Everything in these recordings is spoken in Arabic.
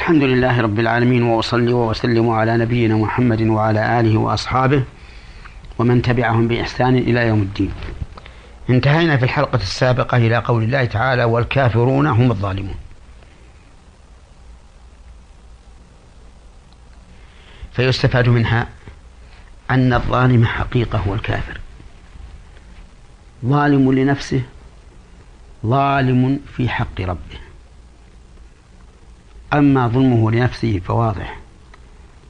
الحمد لله رب العالمين وأصلي وأسلم على نبينا محمد وعلى آله وأصحابه ومن تبعهم بإحسان إلى يوم الدين. انتهينا في الحلقة السابقة إلى قول الله تعالى والكافرون هم الظالمون. فيستفاد منها أن الظالم حقيقة هو الكافر. ظالم لنفسه ظالم في حق ربه. أما ظلمه لنفسه فواضح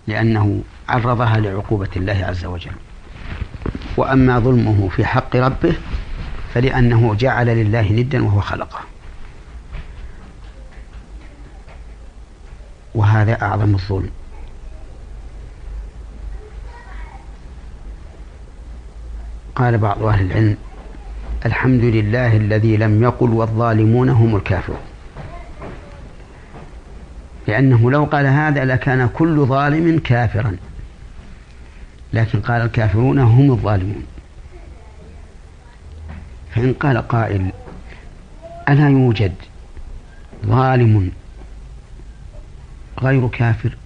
لأنه عرضها لعقوبة الله عز وجل. وأما ظلمه في حق ربه فلأنه جعل لله ندا وهو خلقه. وهذا أعظم الظلم. قال بعض أهل العلم الحمد لله الذي لم يقل والظالمون هم الكافرون. لأنه لو قال هذا لكان كل ظالم كافرا. لكن قال الكافرون هم الظالمون. فإن قال قائل ألا يوجد ظالم غير كافر؟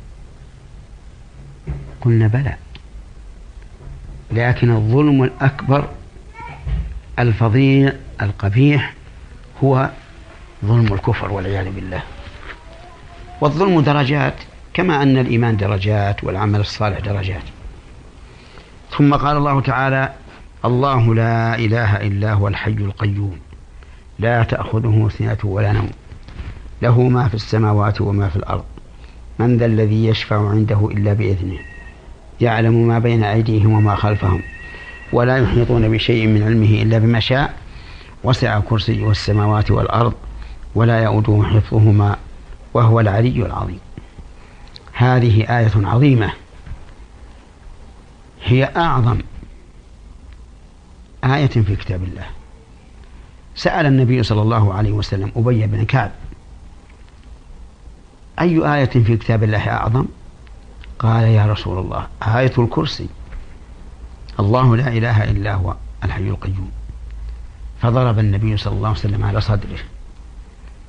قلنا بلى. لكن الظلم الأكبر الفظيع القبيح هو ظلم الكفر والعياذ بالله. والظلم درجات كما أن الإيمان درجات والعمل الصالح درجات. ثم قال الله تعالى الله لا إله إلا هو الحي القيوم لا تأخذه سنة ولا نوم له ما في السماوات وما في الأرض. من ذا الذي يشفع عنده إلا بإذنه؟ يعلم ما بين أيديهم وما خلفهم ولا يحيطون بشيء من علمه إلا بما شاء. وسع كرسيه السماوات والأرض ولا يؤوده حفظهما. وهو العلي العظيم. هذه آية عظيمة. هي أعظم آية في كتاب الله. سأل النبي صلى الله عليه وسلم أبي بن كعب أي آية في كتاب الله أعظم؟ قال يا رسول الله آية الكرسي. الله لا إله إلا هو الحي القيوم. فضرب النبي صلى الله عليه وسلم على صدره.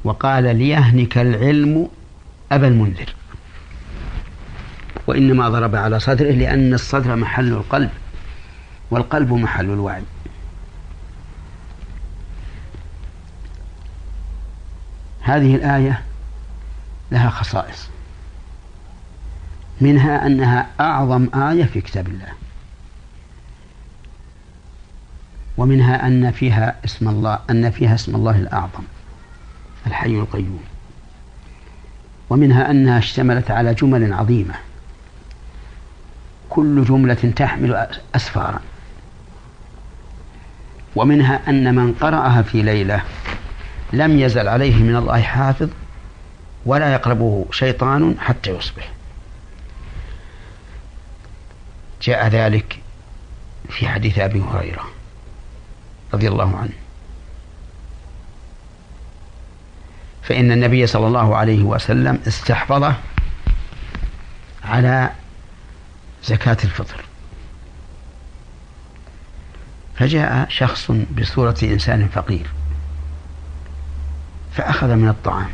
وقال ليهنك العلم أبا المنذر. وإنما ضرب على صدره لأن الصدر محل القلب والقلب محل الوعي. هذه الآية لها خصائص. منها أنها أعظم آية في كتاب الله. ومنها أن فيها اسم الله أن فيها اسم الله الأعظم. الحي القيوم. ومنها أنها اشتملت على جمل عظيمة. كل جملة تحمل أسفارا. ومنها أن من قرأها في ليلة لم يزل عليه من الله حافظ ولا يقربه شيطان حتى يصبح. جاء ذلك في حديث أبي هريرة رضي الله عنه. فإن النبي صلى الله عليه وسلم استحفظه على زكاة الفطر. فجاء شخص بصورة إنسان فقير فأخذ من الطعام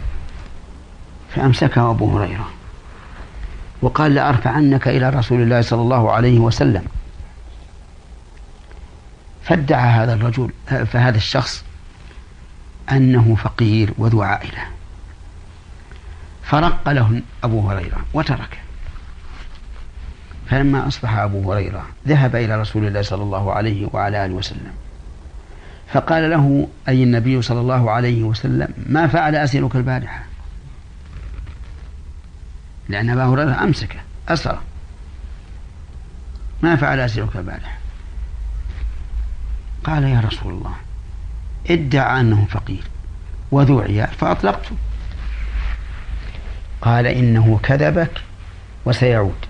فأمسكه أبو هريرة وقال لأرفعنك إلى رسول الله صلى الله عليه وسلم. فادعى هذا الرجل فهذا الشخص أنه فقير وذو عائلة. فرق له أبو هريرة وتركه. فلما أصبح أبو هريرة ذهب إلى رسول الله صلى الله عليه وعلى آله وسلم. فقال له أي النبي صلى الله عليه وسلم ما فعل أسيرك البارحة؟ لأن أبا هريرة أمسكه أسره ما فعل أسيرك البارحة؟ قال يا رسول الله ادعى أنه فقير. وذو عيال فأطلقته قال إنه كذبك وسيعود.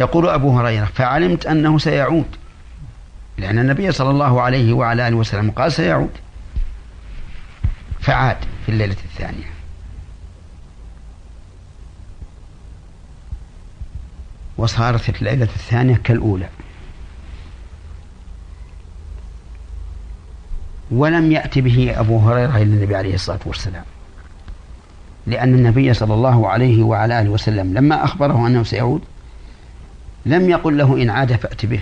يقول أبو هريرة فعلمت أنه سيعود. لأن النبي صلى الله عليه وعلى آله وسلم قال سيعود. فعاد في الليلة الثانية. وصارت الليلة الثانية كالأولى. ولم يأتي به أبو هريرة إلى النبي عليه الصلاة والسلام. لأن النبي صلى الله عليه وعلى آله وسلم لما أخبره أنه سيعود لم يقل له إن عاد فأت به.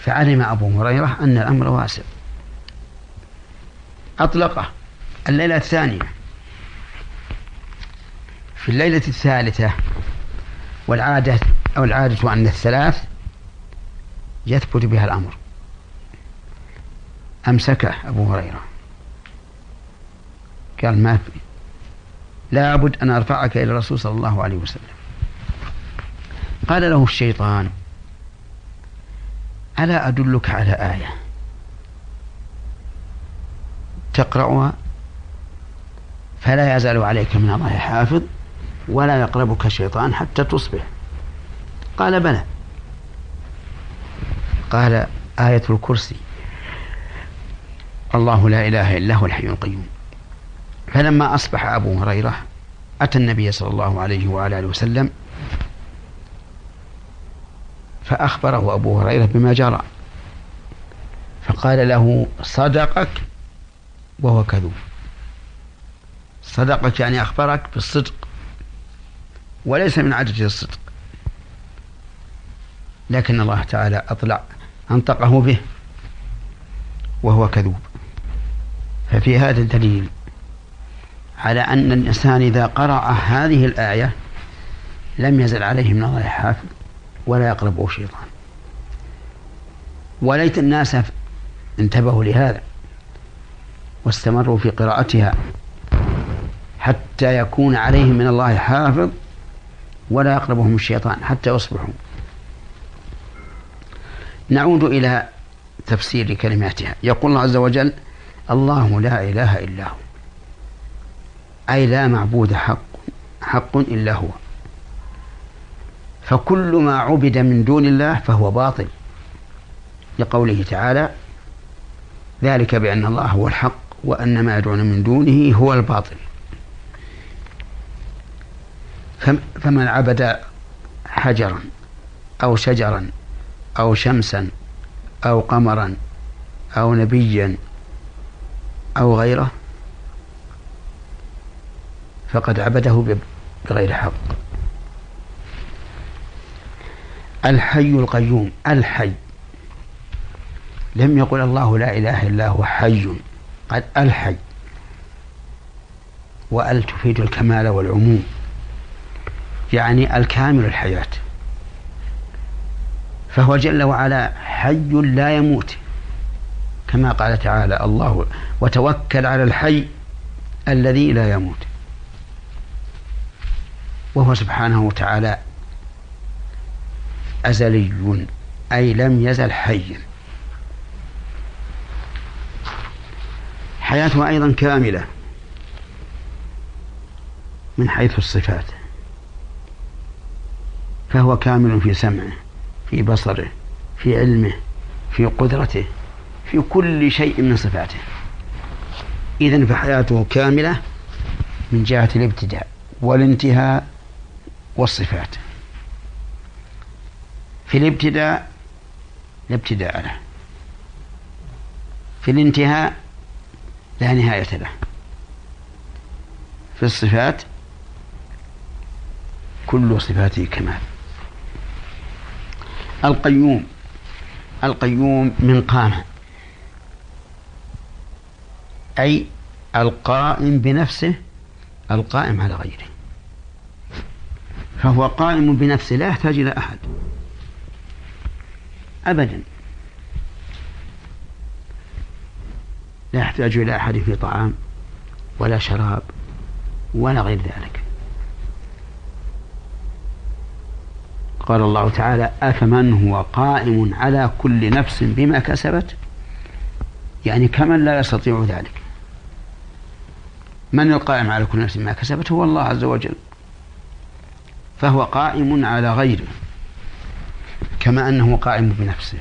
فعلم أبو هريرة أن الأمر واسع. أطلقه. الليلة الثانية. في الليلة الثالثة والعادة أو العادة أن الثلاث يثبت بها الأمر. أمسكه أبو هريرة. قال ما في. لابد أن أرفعك إلى الرسول صلى الله عليه وسلم. قال له الشيطان ألا أدلك على آية؟ تقرأها؟ فلا يزال عليك من الله حافظ ولا يقربك شيطان حتى تصبح. قال بلى. قال آية الكرسي. الله لا إله إلا هو الحي القيوم. فلما أصبح أبو هريرة أتى النبي صلى الله عليه وعلى آله وسلم فأخبره أبو هريرة بما جرى. فقال له صدقك وهو كذوب. صدقك يعني أخبرك بالصدق وليس من عادة الصدق. لكن الله تعالى أطلع أنطقه به وهو كذوب. ففي هذا دليل على أن الإنسان إذا قرأ هذه الآية لم يزل عليه من الله حافظ ولا يقربه شيطان. وليت الناس انتبهوا لهذا واستمروا في قراءتها حتى يكون عليهم من الله حافظ ولا يقربهم الشيطان حتى يصبحوا. نعود إلى تفسير كلماتها. يقول الله عز وجل الله لا إله إلا هو. أي لا معبود حق حق إلا هو. فكل ما عبد من دون الله فهو باطل. لقوله تعالى ذلك بأن الله هو الحق وأن ما يدعون من دونه هو الباطل. فمن عبد حجرا أو شجرا أو شمسا أو قمرا أو نبيا أو غيره فقد عبده بغير حق. الحي القيوم الحي. لم يقل الله لا إله إلا هو حي. قال الحي. وأل تفيد الكمال والعموم. يعني الكامل الحياة. فهو جل وعلا حي لا يموت. كما قال تعالى الله وتوكل على الحي الذي لا يموت. وهو سبحانه وتعالى أزلي أي لم يزل حيا حياته أيضا كاملة من حيث الصفات. فهو كامل في سمعه في بصره في علمه في قدرته. في كل شيء من صفاته. إذن فحياته كاملة من جهة الابتداء والانتهاء والصفات. في الابتداء لا ابتداء له. في الانتهاء لا نهاية له. في الصفات كل صفاته كمال. القيوم القيوم من قام أي القائم بنفسه القائم على غيره. فهو قائم بنفسه لا يحتاج إلى أحد. أبدا. لا يحتاج إلى أحد في طعام ولا شراب ولا غير ذلك. قال الله تعالى أفمن هو قائم على كل نفس بما كسبت؟ يعني كمن لا يستطيع ذلك. من القائم على كل نفس بما كسبت هو الله عز وجل. فهو قائم على غيره كما أنه قائم بنفسه.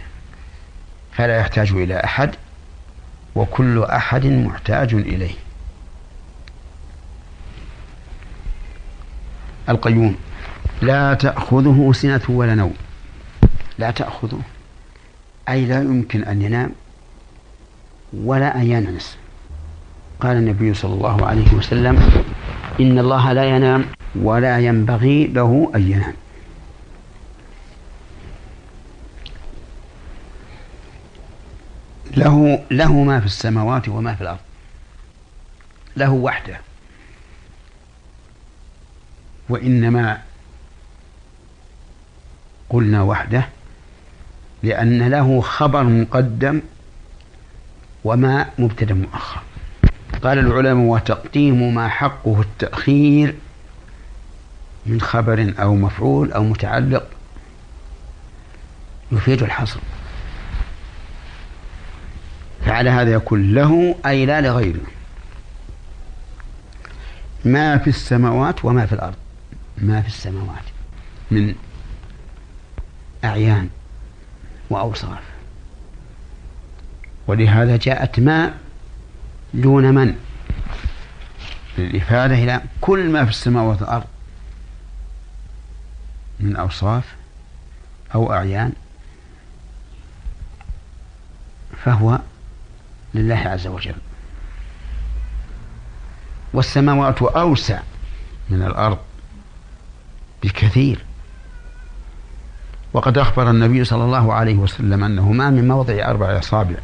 فلا يحتاج إلى أحد وكل أحد محتاج إليه. القيوم لا تأخذه سنة ولا نوم. لا تأخذه أي لا يمكن أن ينام ولا أن ينعس. قال النبي صلى الله عليه وسلم إن الله لا ينام ولا ينبغي له أن ينام. له له ما في السماوات وما في الأرض. له وحده. وإنما قلنا وحده لأن له خبر مقدم وما مبتدأ مؤخر. قال العلماء وتقديم ما حقه التأخير من خبر أو مفعول أو متعلق يفيد الحصر. فعلى هذا يكون له أي لا لغيره. ما في السماوات وما في الأرض. ما في السماوات. من أعيان وأوصاف. ولهذا جاءت ما دون من؟ للإفادة إلى كل ما في السماوات والأرض. من أوصاف أو أعيان. فهو لله عز وجل. والسماوات أوسع من الأرض بكثير. وقد أخبر النبي صلى الله عليه وسلم أنه ما من موضع أربع أصابع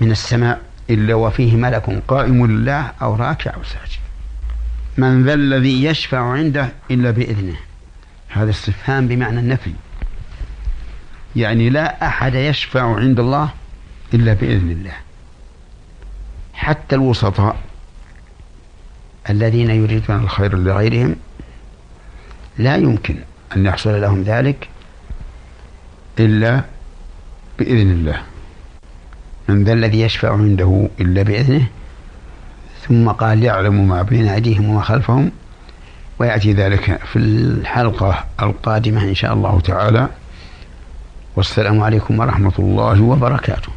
من السماء. إلا وفيه ملك قائم لله أو راكع أو ساجد. من ذا الذي يشفع عنده إلا بإذنه. هذا استفهام بمعنى النفي. يعني لا أحد يشفع عند الله إلا بإذن الله. حتى الوسطاء الذين يريدون الخير لغيرهم لا يمكن أن يحصل لهم ذلك إلا بإذن الله. من ذا الذي يشفع عنده إلا بإذنه. ثم قال يعلم ما بين أيديهم وما خلفهم. ويأتي ذلك في الحلقة القادمة إن شاء الله تعالى. والسلام عليكم ورحمة الله وبركاته.